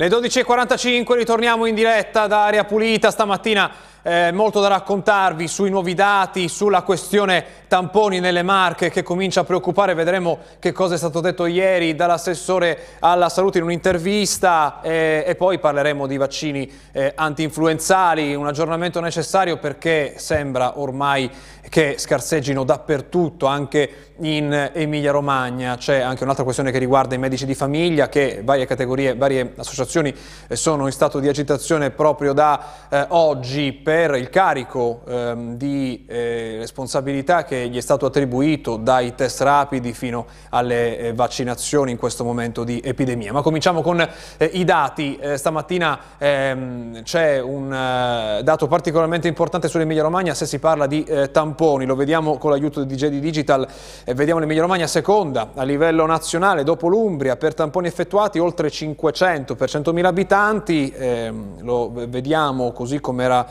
Le 12.45 ritorniamo in diretta da Aria Pulita stamattina eh, molto da raccontarvi sui nuovi dati, sulla questione tamponi nelle Marche che comincia a preoccupare. Vedremo che cosa è stato detto ieri dall'assessore alla salute in un'intervista eh, e poi parleremo di vaccini eh, anti-influenzali, un aggiornamento necessario perché sembra ormai che scarseggino dappertutto, anche in Emilia Romagna. C'è anche un'altra questione che riguarda i medici di famiglia che varie categorie, varie associazioni eh, sono in stato di agitazione proprio da eh, oggi per il carico ehm, di eh, responsabilità che gli è stato attribuito dai test rapidi fino alle eh, vaccinazioni in questo momento di epidemia. Ma cominciamo con eh, i dati. Eh, stamattina ehm, c'è un eh, dato particolarmente importante sull'Emilia Romagna se si parla di eh, tamponi, lo vediamo con l'aiuto di JD Digital, vediamo l'Emilia Romagna seconda a livello nazionale dopo l'Umbria per tamponi effettuati oltre 500 per 100.000 abitanti, ehm, lo vediamo così come era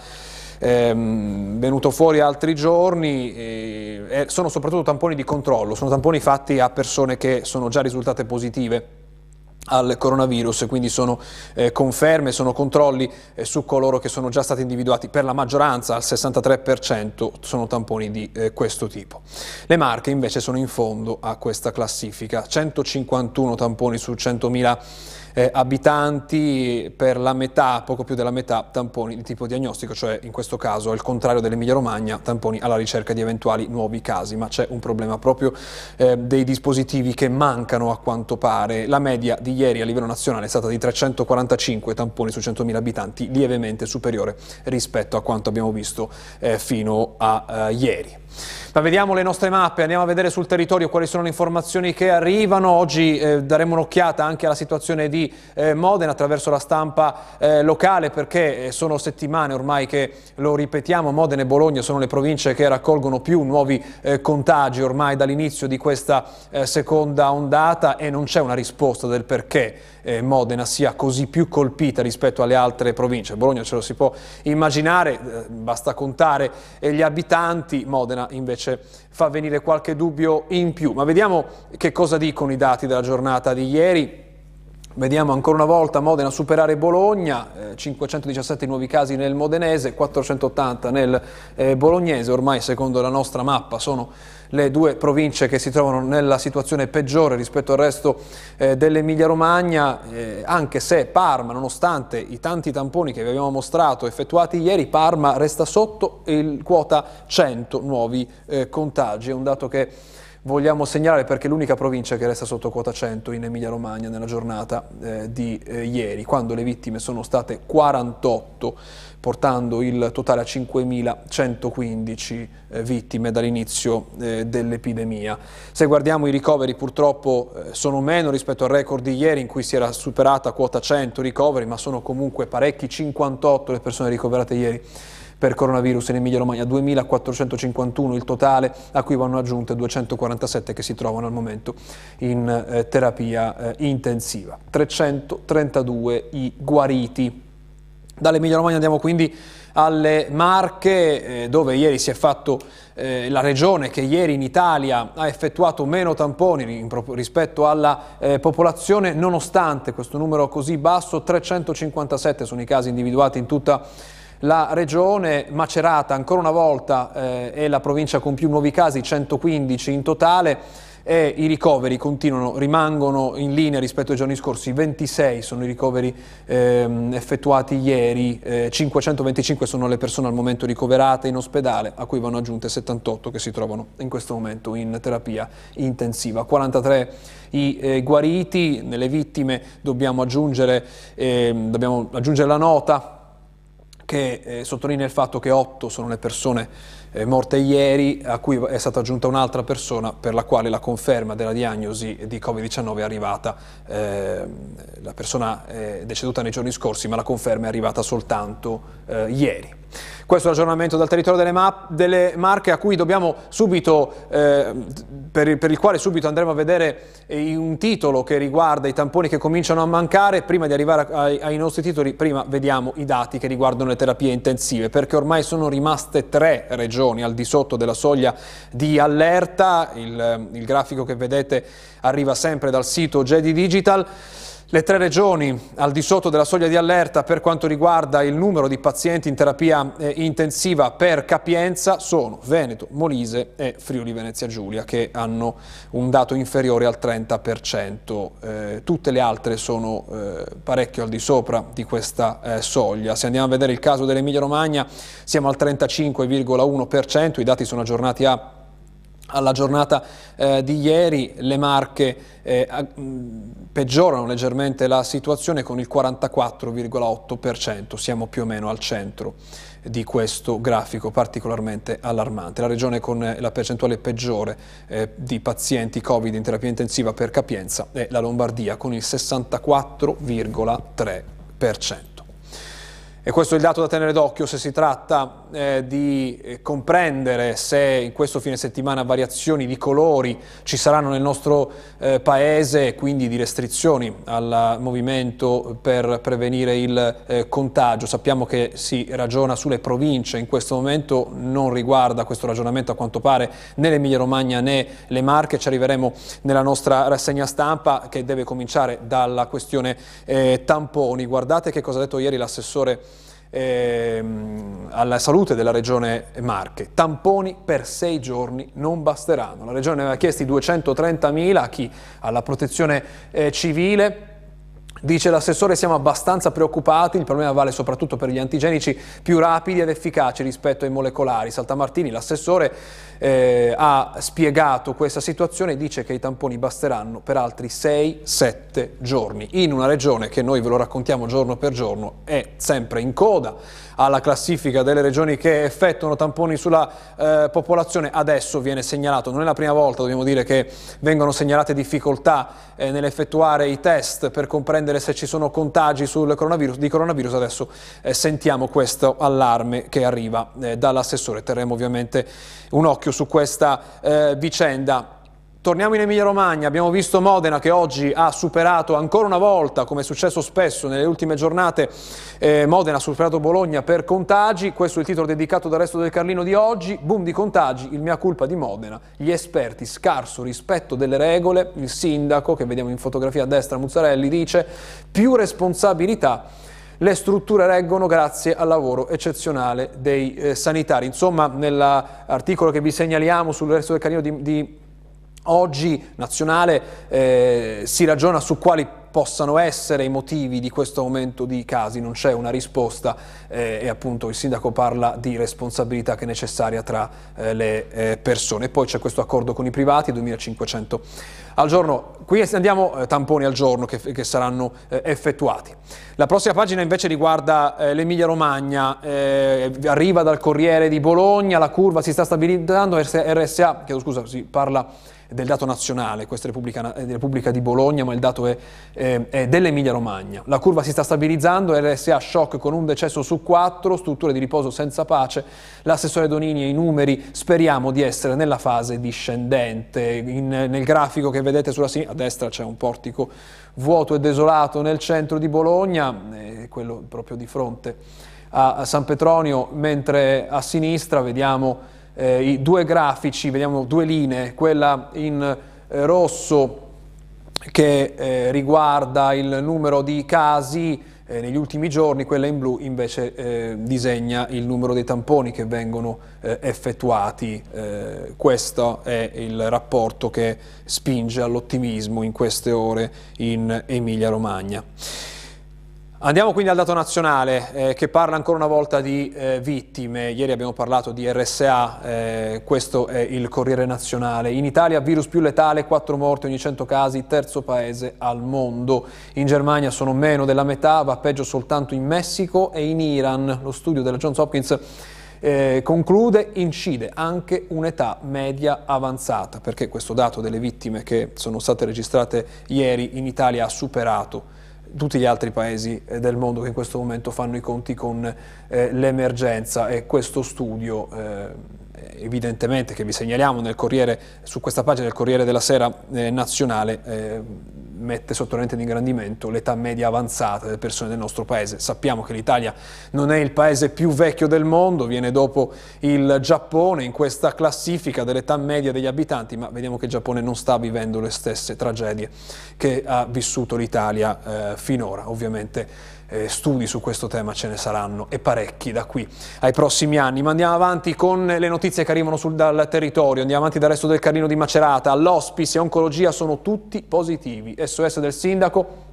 ehm, venuto fuori altri giorni, eh, sono soprattutto tamponi di controllo, sono tamponi fatti a persone che sono già risultate positive al coronavirus, quindi sono eh, conferme, sono controlli eh, su coloro che sono già stati individuati, per la maggioranza, al 63%, sono tamponi di eh, questo tipo. Le Marche invece sono in fondo a questa classifica, 151 tamponi su 100.000 eh, abitanti, per la metà, poco più della metà, tamponi di tipo diagnostico, cioè in questo caso al contrario dell'Emilia Romagna, tamponi alla ricerca di eventuali nuovi casi, ma c'è un problema proprio eh, dei dispositivi che mancano a quanto pare. La media di ieri a livello nazionale è stata di 345 tamponi su 100.000 abitanti, lievemente superiore rispetto a quanto abbiamo visto eh, fino a eh, ieri. Ma vediamo le nostre mappe, andiamo a vedere sul territorio quali sono le informazioni che arrivano. Oggi eh, daremo un'occhiata anche alla situazione di eh, Modena attraverso la stampa eh, locale perché eh, sono settimane ormai che lo ripetiamo, Modena e Bologna sono le province che raccolgono più nuovi eh, contagi ormai dall'inizio di questa eh, seconda ondata e non c'è una risposta del perché Modena sia così più colpita rispetto alle altre province. Bologna ce lo si può immaginare, basta contare gli abitanti, Modena invece fa venire qualche dubbio in più. Ma vediamo che cosa dicono i dati della giornata di ieri. Vediamo ancora una volta Modena superare Bologna, eh, 517 nuovi casi nel modenese, 480 nel eh, bolognese, ormai secondo la nostra mappa sono le due province che si trovano nella situazione peggiore rispetto al resto eh, dell'Emilia Romagna, eh, anche se Parma, nonostante i tanti tamponi che vi abbiamo mostrato effettuati ieri, Parma resta sotto il quota 100 nuovi eh, contagi, è un dato che vogliamo segnalare perché è l'unica provincia che resta sotto quota 100 in Emilia Romagna nella giornata eh, di eh, ieri, quando le vittime sono state 48, portando il totale a 5.115 eh, vittime dall'inizio eh, dell'epidemia. Se guardiamo i ricoveri purtroppo eh, sono meno rispetto al record di ieri in cui si era superata quota 100 ricoveri, ma sono comunque parecchi, 58 le persone ricoverate ieri per coronavirus in Emilia Romagna, 2.451 il totale, a cui vanno aggiunte 247 che si trovano al momento in eh, terapia eh, intensiva. 332 i guariti. Dall'Emilia Romagna andiamo quindi alle Marche, eh, dove ieri si è fatto eh, la regione che ieri in Italia ha effettuato meno tamponi rispetto alla eh, popolazione, nonostante questo numero così basso, 357 sono i casi individuati in tutta la regione Macerata ancora una volta eh, è la provincia con più nuovi casi, 115 in totale e i ricoveri continuano, rimangono in linea rispetto ai giorni scorsi, 26 sono i ricoveri ehm, effettuati ieri, eh, 525 sono le persone al momento ricoverate in ospedale, a cui vanno aggiunte 78 che si trovano in questo momento in terapia intensiva, 43 i eh, guariti, nelle vittime dobbiamo aggiungere, eh, dobbiamo aggiungere la nota che eh, sottolinea il fatto che otto sono le persone eh, morte ieri, a cui è stata aggiunta un'altra persona per la quale la conferma della diagnosi di Covid-19 è arrivata, eh, la persona è deceduta nei giorni scorsi, ma la conferma è arrivata soltanto eh, ieri. Questo è l'aggiornamento dal territorio delle, map, delle, Marche subito, eh, per, per, il quale subito andremo a vedere eh, un titolo che riguarda i tamponi che cominciano a mancare. Prima di arrivare ai, ai nostri titoli, prima vediamo i dati che riguardano le terapie intensive, perché ormai sono rimaste tre regioni al di sotto della soglia di allerta. Il, il grafico che vedete arriva sempre dal sito Jedi Digital. Le tre regioni al di sotto della soglia di allerta per quanto riguarda il numero di pazienti in terapia eh, intensiva per capienza sono Veneto, Molise e Friuli Venezia Giulia che hanno un dato inferiore al 30%. Eh, tutte le altre sono eh, parecchio al di sopra di questa eh, soglia. Se andiamo a vedere il caso dell'Emilia Romagna siamo al 35,1%, i dati sono aggiornati a alla giornata eh, di ieri le Marche eh, peggiorano leggermente la situazione con il 44,8%, siamo più o meno al centro di questo grafico particolarmente allarmante. La regione con la percentuale peggiore eh, di pazienti Covid in terapia intensiva per capienza è la Lombardia con il 64,3%. E questo è il dato da tenere d'occhio se si tratta eh, di eh, comprendere se in questo fine settimana variazioni di colori ci saranno nel nostro eh, paese, quindi di restrizioni al movimento per prevenire il eh, contagio. Sappiamo che si ragiona sulle province, in questo momento non riguarda questo ragionamento a quanto pare né l'Emilia Romagna né le Marche, ci arriveremo nella nostra rassegna stampa che deve cominciare dalla questione eh, tamponi. Guardate che cosa ha detto ieri l'assessore ehm, alla salute della regione Marche. Tamponi per sei giorni non basteranno. La regione aveva chiesto 230.000 a chi? Alla protezione eh, civile Dice l'assessore siamo abbastanza preoccupati, il problema vale soprattutto per gli antigenici più rapidi ed efficaci rispetto ai molecolari. Saltamartini, l'assessore, eh, ha spiegato questa situazione e dice che i tamponi basteranno per altri 6-7 giorni. In una regione che noi ve lo raccontiamo giorno per giorno è sempre in coda alla classifica delle regioni che effettuano tamponi sulla eh, popolazione, adesso viene segnalato, non è la prima volta, dobbiamo dire che vengono segnalate difficoltà eh, nell'effettuare i test per comprendere se ci sono contagi coronavirus, di coronavirus, adesso eh, sentiamo questo allarme che arriva eh, dall'assessore, terremo ovviamente un occhio su questa eh, vicenda. Torniamo in Emilia Romagna, abbiamo visto Modena che oggi ha superato ancora una volta, come è successo spesso nelle ultime giornate, eh, Modena ha superato Bologna per contagi, questo è il titolo dedicato dal resto del Carlino di oggi, boom di contagi, il mia colpa di Modena, gli esperti, scarso rispetto delle regole, il sindaco che vediamo in fotografia a destra Muzzarelli dice più responsabilità le strutture reggono grazie al lavoro eccezionale dei eh, sanitari. Insomma, nell'articolo che vi segnaliamo sul resto del Carlino di, di Oggi nazionale eh, si ragiona su quali possano essere i motivi di questo aumento di casi, non c'è una risposta eh, e appunto il sindaco parla di responsabilità che è necessaria tra eh, le eh, persone. Poi c'è questo accordo con i privati, 2500 al giorno, qui andiamo eh, tamponi al giorno che, che saranno eh, effettuati. La prossima pagina invece riguarda eh, l'Emilia Romagna, arriva dal Corriere di Bologna, la curva si sta stabilizzando, RSA, chiedo scusa, si parla del dato nazionale, questa è Repubblica, è Repubblica di Bologna, ma il dato è, eh, è dell'Emilia Romagna. La curva si sta stabilizzando, RSA shock con un decesso su quattro, strutture di riposo senza pace. L'assessore Donini e i numeri speriamo di essere nella fase discendente. In, nel grafico che vedete sulla sinistra, a destra c'è un portico vuoto e desolato nel centro di Bologna, eh, quello proprio di fronte a San Petronio, mentre a sinistra vediamo eh, i due grafici, vediamo due linee, quella in eh, rosso che eh, riguarda il numero di casi eh, negli ultimi giorni, quella in blu invece eh, disegna il numero dei tamponi che vengono eh, effettuati. questo è il rapporto che spinge all'ottimismo in queste ore in Emilia Romagna. Andiamo quindi al dato nazionale eh, che parla ancora una volta di eh, vittime. Ieri abbiamo parlato di RSA, eh, questo è il Corriere Nazionale. In Italia virus più letale, 4 morti ogni 100 casi, terzo paese al mondo. In Germania sono meno della metà, va peggio soltanto in Messico e in Iran. Lo studio della Johns Hopkins eh, conclude, incide anche un'età media avanzata, perché questo dato delle vittime che sono state registrate ieri in Italia ha superato tutti gli altri paesi eh, del mondo che in questo momento fanno i conti con eh, l'emergenza. E questo studio eh, evidentemente che vi segnaliamo Corriere, su questa pagina del Corriere della Sera eh, nazionale eh, mette sotto lente di ingrandimento l'età media avanzata delle persone del nostro paese. Sappiamo che l'Italia non è il paese più vecchio del mondo, viene dopo il Giappone in questa classifica dell'età media degli abitanti, ma vediamo che il Giappone non sta vivendo le stesse tragedie che ha vissuto l'Italia eh, finora. Ovviamente eh, studi su questo tema ce ne saranno e parecchi da qui ai prossimi anni. Ma andiamo avanti con le notizie che arrivano sul, dal territorio, andiamo avanti dal resto del Carlino di Macerata, l'ospice e oncologia sono tutti positivi. SOS del sindaco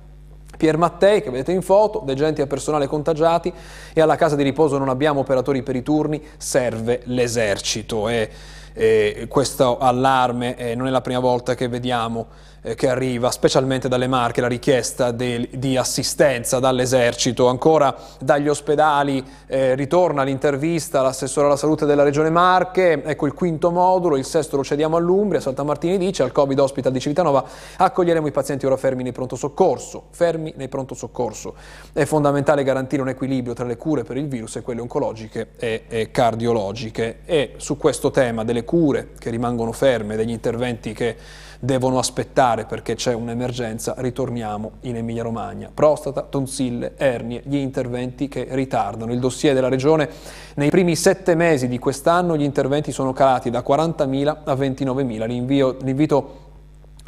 Pier Mattei, che vedete in foto, degenti e personale contagiati e alla casa di riposo non abbiamo operatori per i turni, serve l'esercito. E, e questo allarme eh, non è la prima volta che vediamo che arriva specialmente dalle Marche la richiesta de, di assistenza dall'esercito, ancora dagli ospedali eh, ritorna l'intervista all'assessore alla salute della regione Marche, ecco il quinto modulo, il sesto lo cediamo all'Umbria, Saltamartini dice al Covid Hospital di Civitanova accoglieremo i pazienti ora fermi nei pronto soccorso, fermi nei pronto soccorso. È fondamentale garantire un equilibrio tra le cure per il virus e quelle oncologiche e, e cardiologiche. E su questo tema delle cure che rimangono ferme, degli interventi che devono aspettare perché c'è un'emergenza, ritorniamo in Emilia Romagna. Prostata, tonsille, ernie, gli interventi che ritardano. Il dossier della Regione nei primi sette mesi di quest'anno gli interventi sono calati da 40.000 a 29.000. L'invito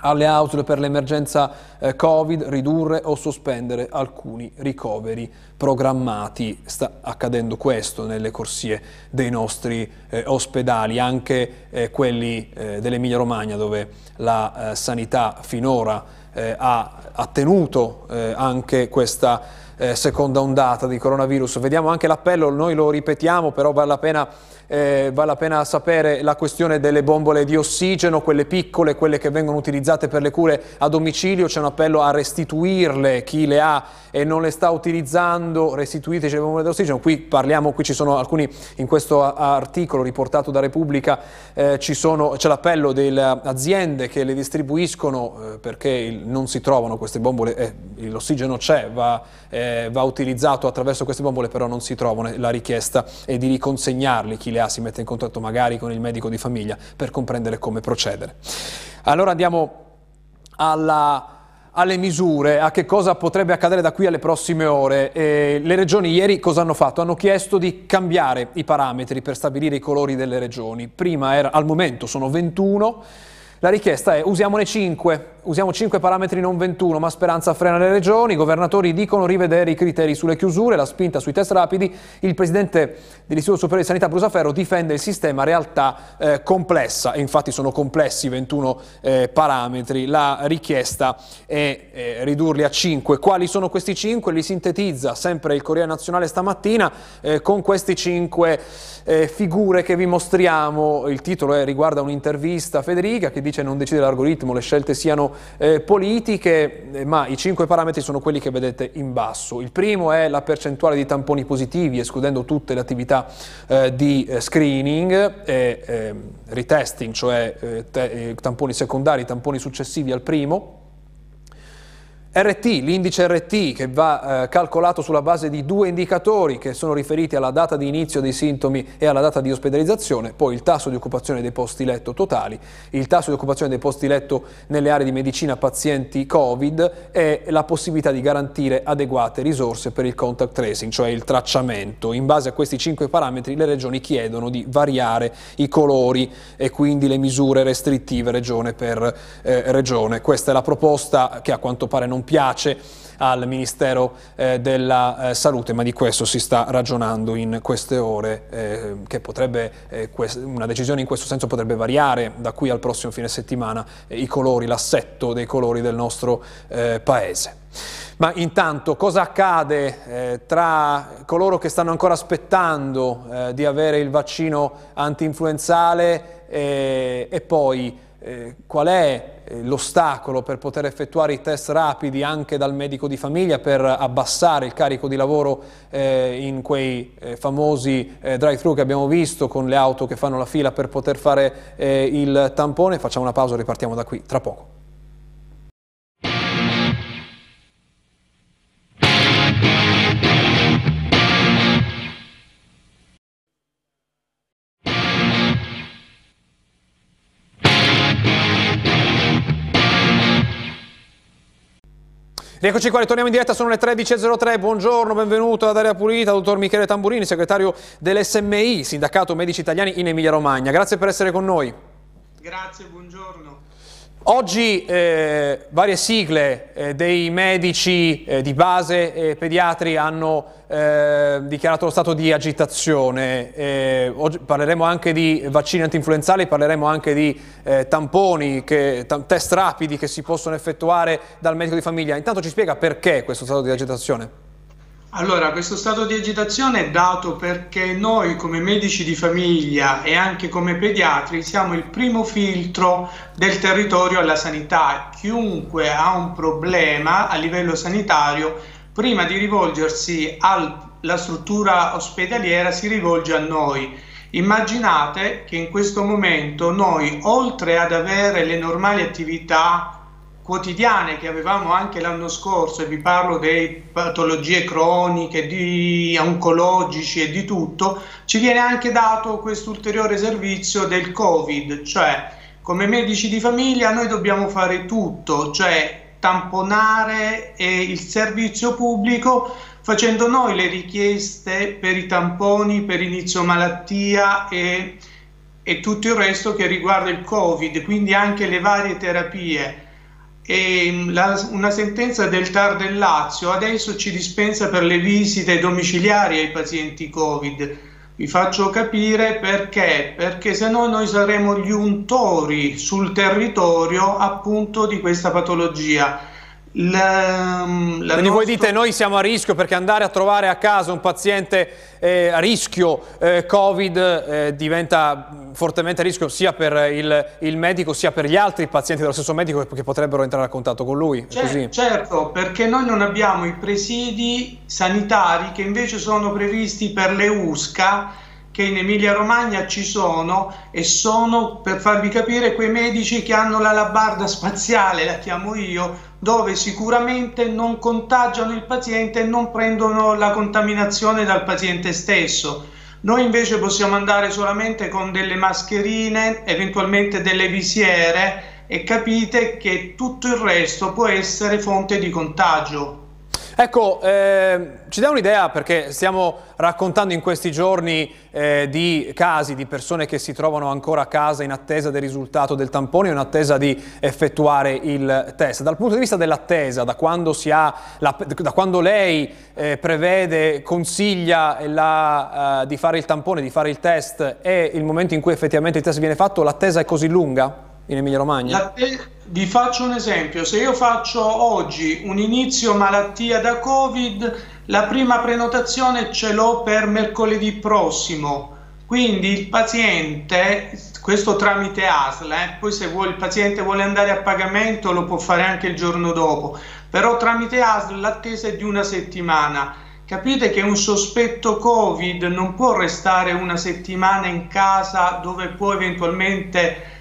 alle AUSL per l'emergenza eh, Covid ridurre o sospendere alcuni ricoveri programmati. Sta accadendo questo nelle corsie dei nostri eh, ospedali, anche eh, quelli eh, dell'Emilia Romagna dove la eh, sanità finora eh, ha, ha, tenuto anche questa seconda ondata di coronavirus. Vediamo anche l'appello, noi lo ripetiamo, però vale la pena eh, vale la pena sapere la questione delle bombole di ossigeno, quelle piccole, quelle che vengono utilizzate per le cure a domicilio, c'è un appello a restituirle, chi le ha e non le sta utilizzando, restituiteci le bombole di ossigeno, qui parliamo, qui ci sono alcuni, in questo articolo riportato da Repubblica, eh, c'è l'appello delle aziende che le distribuiscono eh, perché il, non si trovano queste bombole, eh, l'ossigeno c'è, va, eh, va utilizzato attraverso queste bombole, però non si trovano, la richiesta è di riconsegnarli, chi le ha si mette in contatto magari con il medico di famiglia per comprendere come procedere. Allora andiamo alla alle misure, a che cosa potrebbe accadere da qui alle prossime ore. Eh, le regioni ieri cosa hanno fatto? Hanno chiesto di cambiare i parametri per stabilire i colori delle regioni. Prima era, al momento sono 21, la richiesta è usiamone 5, usiamo 5 parametri non 21, ma Speranza frena le regioni, i governatori dicono rivedere i criteri sulle chiusure, la spinta sui test rapidi, il presidente dell'Istituto Superiore di Sanità Brusaferro difende il sistema realtà eh, complessa, e infatti sono complessi 21 eh, parametri, la richiesta è eh, ridurli a 5. Quali sono questi 5? Li sintetizza sempre il Corriere Nazionale stamattina eh, con questi 5 eh, figure che vi mostriamo, il titolo è, riguarda un'intervista a Federica che dice non decide l'algoritmo, le scelte siano eh, politiche, eh, ma i cinque parametri sono quelli che vedete in basso. Il primo è la percentuale di tamponi positivi, escludendo tutte le attività eh, di eh, screening e ehm, retesting, cioè eh, te, tamponi secondari, tamponi successivi al primo. RT, l'indice RT che va eh, calcolato sulla base di due indicatori che sono riferiti alla data di inizio dei sintomi e alla data di ospedalizzazione, poi il tasso di occupazione dei posti letto totali, il tasso di occupazione dei posti letto nelle aree di medicina pazienti Covid e la possibilità di garantire adeguate risorse per il contact tracing, cioè il tracciamento. In base a questi cinque parametri le regioni chiedono di variare i colori e quindi le misure restrittive regione per eh, regione. Questa è la proposta che a quanto pare non piace al Ministero eh, della eh, Salute, ma di questo si sta ragionando in queste ore, eh, che potrebbe, eh, una decisione in questo senso potrebbe variare da qui al prossimo fine settimana eh, i colori, l'assetto dei colori del nostro eh, Paese. Ma intanto cosa accade tra coloro che stanno ancora aspettando di avere il vaccino anti-influenzale e poi qual è l'ostacolo per poter effettuare i test rapidi anche dal medico di famiglia per abbassare il carico di lavoro eh, in quei eh, famosi eh, drive-thru che abbiamo visto con le auto che fanno la fila per poter fare eh, il tampone. Facciamo una pausa e ripartiamo da qui tra poco. Rieccoci qua, ritorniamo in diretta, sono le 13.03, buongiorno, benvenuto ad Area Pulita, dottor Michele Tamburini, segretario dell'SMI, Sindacato Medici Italiani in Emilia Romagna. Grazie per essere con noi. Grazie, buongiorno. Oggi eh, varie sigle eh, dei medici eh, di base e pediatri hanno eh, dichiarato lo stato di agitazione. Eh, parleremo anche di vaccini antinfluenzali, parleremo anche di eh, tamponi, che, test rapidi che si possono effettuare dal medico di famiglia. Intanto ci spiega perché questo stato di agitazione? Allora, questo stato di agitazione è dato perché noi come medici di famiglia e anche come pediatri siamo il primo filtro del territorio alla sanità. Chiunque ha un problema a livello sanitario, prima di rivolgersi alla struttura ospedaliera si rivolge a noi. Immaginate che in questo momento noi, oltre ad avere le normali attività quotidiane che avevamo anche l'anno scorso, e vi parlo di patologie croniche, di oncologici e di tutto, ci viene anche dato questo ulteriore servizio del Covid, cioè come medici di famiglia noi dobbiamo fare tutto, cioè tamponare il servizio pubblico facendo noi le richieste per i tamponi, per inizio malattia e, e tutto il resto che riguarda il Covid, quindi anche le varie terapie e la, una sentenza del TAR del Lazio adesso ci dispensa per le visite domiciliari ai pazienti Covid. Vi faccio capire perché, perché se no noi saremo gli untori sul territorio appunto di questa patologia la, la Quindi voi dite noi siamo a rischio perché andare a trovare a casa un paziente eh, a rischio eh, Covid eh, diventa fortemente a rischio sia per il, il, medico sia per gli altri pazienti dello stesso medico che potrebbero entrare a contatto con lui. Cer certo, perché noi non abbiamo i presidi sanitari che invece sono previsti per le USCA che in Emilia Romagna ci sono e sono, per farvi capire, quei medici che hanno la labarda spaziale, la chiamo io, dove sicuramente non contagiano il paziente e non prendono la contaminazione dal paziente stesso. Noi invece possiamo andare solamente con delle mascherine, eventualmente delle visiere e capite che tutto il resto può essere fonte di contagio. Ecco, eh, ci dà un'idea perché stiamo raccontando in questi giorni eh, di casi di persone che si trovano ancora a casa in attesa del risultato del tampone in attesa di effettuare il test. Dal punto di vista dell'attesa, da, da, quando lei eh, prevede, consiglia la, uh, di fare il tampone, di fare il test e il momento in cui effettivamente il test viene fatto, l'attesa è così lunga? In Emilia Romagna? vi faccio un esempio, se io faccio oggi un inizio malattia da Covid, la prima prenotazione ce l'ho per mercoledì prossimo, quindi il paziente, questo tramite ASL, eh, poi se vuole, il paziente vuole andare a pagamento lo può fare anche il giorno dopo, però tramite ASL l'attesa è di una settimana. Capite che un sospetto Covid non può restare una settimana in casa dove può eventualmente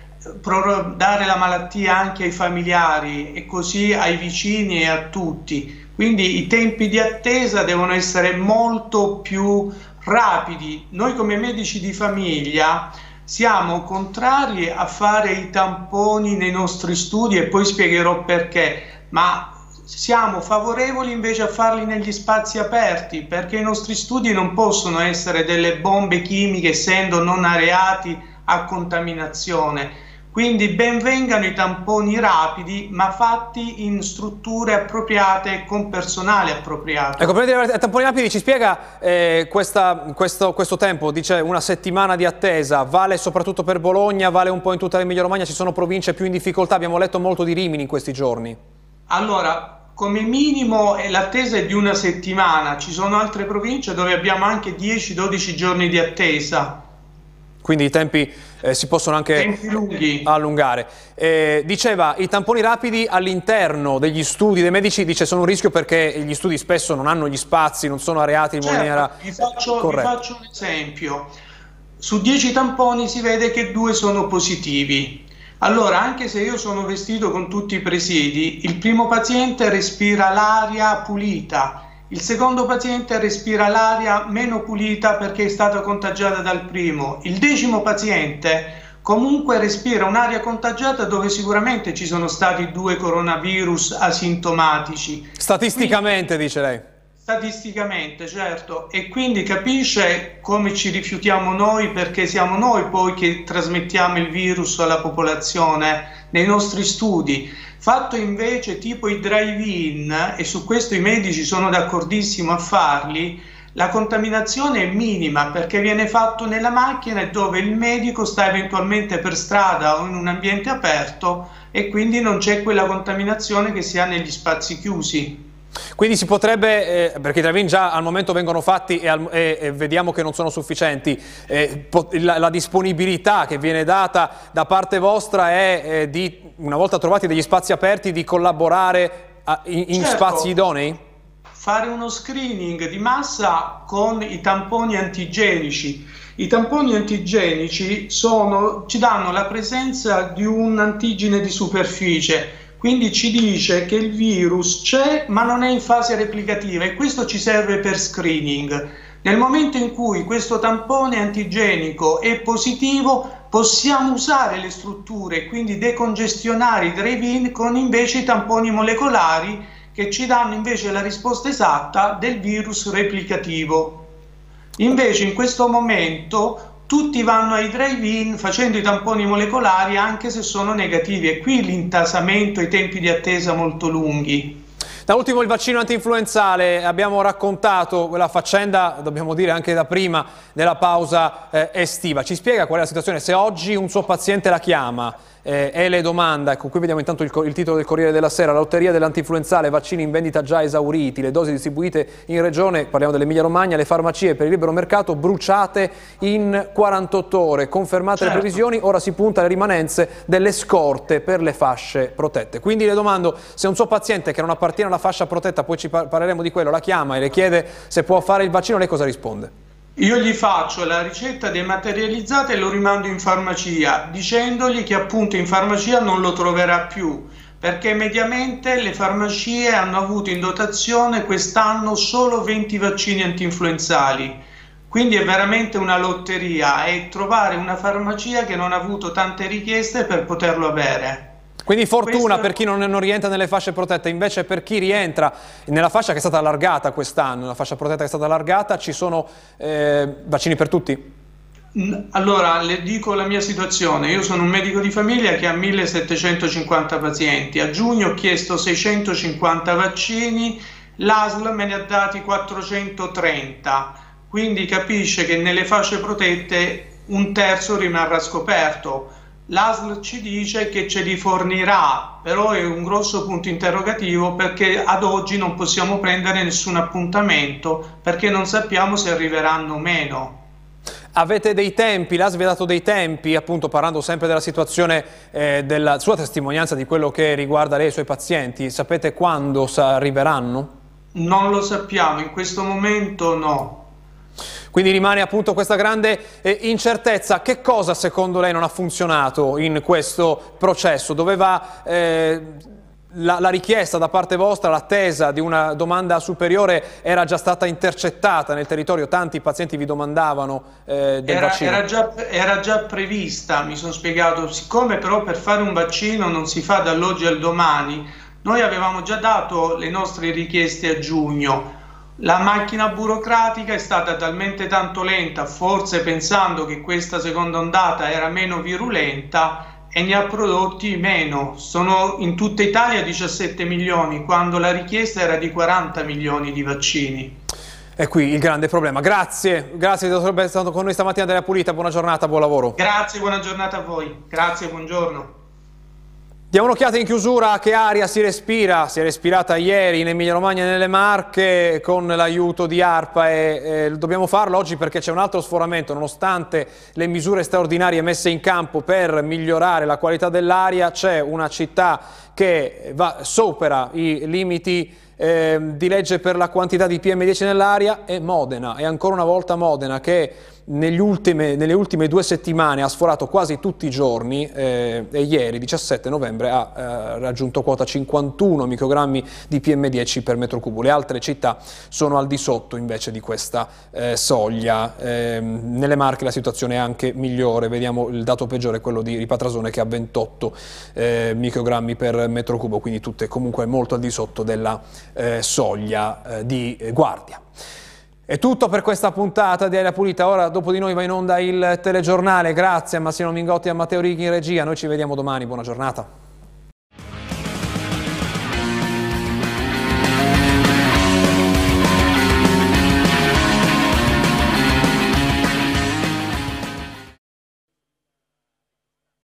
dare la malattia anche ai familiari e così ai vicini e a tutti. Quindi i tempi di attesa devono essere molto più rapidi. Noi come medici di famiglia siamo contrari a fare i tamponi nei nostri studi e poi spiegherò perché, ma siamo favorevoli invece a farli negli spazi aperti perché i nostri studi non possono essere delle bombe chimiche essendo non areati a contaminazione quindi benvengano i tamponi rapidi, ma fatti in strutture appropriate con personale appropriato. Ecco, prima di tamponi rapidi ci spiega eh, questa, questo, questo, tempo, dice una settimana di attesa, vale soprattutto per Bologna, vale un po' in tutta l'Emilia Romagna, ci sono province più in difficoltà, abbiamo letto molto di Rimini in questi giorni. Allora, come minimo l'attesa è di una settimana, ci sono altre province dove abbiamo anche 10-12 giorni di attesa. Quindi i tempi eh, si possono anche allungare. Eh, diceva, i tamponi rapidi all'interno degli studi dei medici dice sono un rischio perché gli studi spesso non hanno gli spazi, non sono areati in certo, maniera vi faccio, corretta. Vi faccio un esempio. Su 10 tamponi si vede che due sono positivi. Allora, anche se io sono vestito con tutti i presidi, il primo paziente respira l'aria pulita, il secondo paziente respira l'aria meno pulita perché è stata contagiata dal primo. Il decimo paziente comunque respira un'aria contagiata dove sicuramente ci sono stati due coronavirus asintomatici. Statisticamente, quindi, dice lei. Statisticamente, certo, e quindi capisce come ci rifiutiamo noi perché siamo noi poi che trasmettiamo il virus alla popolazione nei nostri studi. Fatto invece tipo i drive-in, e su questo i medici sono d'accordissimo a farli, la contaminazione è minima perché viene fatto nella macchina dove il medico sta eventualmente per strada o in un ambiente aperto e quindi non c'è quella contaminazione che si ha negli spazi chiusi. Quindi si potrebbe, eh, perché i drive-in già al momento vengono fatti e, al, e, e vediamo che non sono sufficienti, eh, la, la, disponibilità che viene data da parte vostra è eh, di, una volta trovati degli spazi aperti, di collaborare a, in, in certo. spazi idonei? fare uno screening di massa con i tamponi antigenici. I tamponi antigenici sono, ci danno la presenza di un antigene di superficie, quindi ci dice che il virus c'è ma non è in fase replicativa e questo ci serve per screening. Nel momento in cui questo tampone antigenico è positivo, possiamo usare le strutture, quindi decongestionare i drive-in con invece i tamponi molecolari che ci danno invece la risposta esatta del virus replicativo. Invece in questo momento tutti vanno ai drive-in facendo i tamponi molecolari anche se sono negativi e qui l'intasamento i tempi di attesa molto lunghi. Da ultimo il vaccino antinfluenzale, abbiamo raccontato quella faccenda, dobbiamo dire anche da prima, della pausa eh, estiva. Ci spiega qual è la situazione? Se oggi un suo paziente la chiama eh, e le domanda, ecco qui vediamo intanto il, il, titolo del Corriere della Sera, la lotteria dell'antinfluenzale, vaccini in vendita già esauriti, le dosi distribuite in regione, parliamo dell'Emilia Romagna, le farmacie per il libero mercato bruciate in 48 ore, confermate certo. le previsioni, ora si punta alle rimanenze delle scorte per le fasce protette. Quindi le domando se un suo paziente che non appartiene alla fascia protetta, poi ci parleremo di quello, la chiama e le chiede se può fare il vaccino, lei cosa risponde? Io gli faccio la ricetta dematerializzata e lo rimando in farmacia, dicendogli che appunto in farmacia non lo troverà più, perché mediamente le farmacie hanno avuto in dotazione quest'anno solo 20 vaccini antinfluenzali. Quindi è veramente una lotteria e trovare una farmacia che non ha avuto tante richieste per poterlo avere. Quindi fortuna Questo... per chi non, non, rientra nelle fasce protette, invece per chi rientra nella fascia che è stata allargata quest'anno, la fascia protetta che è stata allargata, ci sono eh, vaccini per tutti? Allora, le dico la mia situazione. Io sono un medico di famiglia che ha 1750 pazienti. A giugno ho chiesto 650 vaccini, l'ASL me ne ha dati 430. Quindi capisce che nelle fasce protette un terzo rimarrà scoperto l'ASL ci dice che ce li fornirà, però è un grosso punto interrogativo perché ad oggi non possiamo prendere nessun appuntamento perché non sappiamo se arriveranno o meno. Avete dei tempi, l'ASL vi ha dato dei tempi, appunto parlando sempre della situazione, eh, della sua testimonianza di quello che riguarda lei e i suoi pazienti, sapete quando arriveranno? Non lo sappiamo, in questo momento no. Quindi rimane appunto questa grande eh, incertezza. Che cosa secondo lei non ha funzionato in questo processo? Doveva... Eh, la, la, richiesta da parte vostra, l'attesa di una domanda superiore era già stata intercettata nel territorio, tanti pazienti vi domandavano eh, del era, vaccino. Era già, era già prevista, mi sono spiegato, siccome però per fare un vaccino non si fa dall'oggi al domani, noi avevamo già dato le nostre richieste a giugno, la macchina burocratica è stata talmente tanto lenta, forse pensando che questa seconda ondata era meno virulenta e ne ha prodotti meno. Sono in tutta Italia 17 milioni, quando la richiesta era di 40 milioni di vaccini. È qui il grande problema. Grazie, grazie dottor essere stato con noi stamattina della Pulita, buona giornata, buon lavoro. Grazie, buona giornata a voi. Grazie, buongiorno. Diamo un'occhiata in chiusura che aria si respira, si è respirata ieri in Emilia Romagna e nelle Marche con l'aiuto di ARPA e eh, dobbiamo farlo oggi perché c'è un altro sforamento, nonostante le misure straordinarie messe in campo per migliorare la qualità dell'aria, c'è una città che va, sopra i limiti eh, di legge per la quantità di PM10 nell'aria è Modena, e ancora una volta Modena che ultime, nelle ultime due settimane ha sforato quasi tutti i giorni eh, e ieri, 17 novembre, ha eh, raggiunto quota 51 microgrammi di PM10 per metro cubo. Le altre città sono al di sotto invece di questa eh, soglia. Ehm, nelle Marche la situazione è anche migliore, vediamo il dato peggiore, quello di Ripatrasone che ha 28 eh, microgrammi per metro cubo, quindi tutte comunque molto al di sotto della eh, soglia eh, di guardia. È tutto per questa puntata di Aria Pulita. Ora, dopo di noi, va in onda il telegiornale. Grazie a Massimo Mingotti e a Matteo Righi in regia. Noi ci vediamo domani. Buona giornata.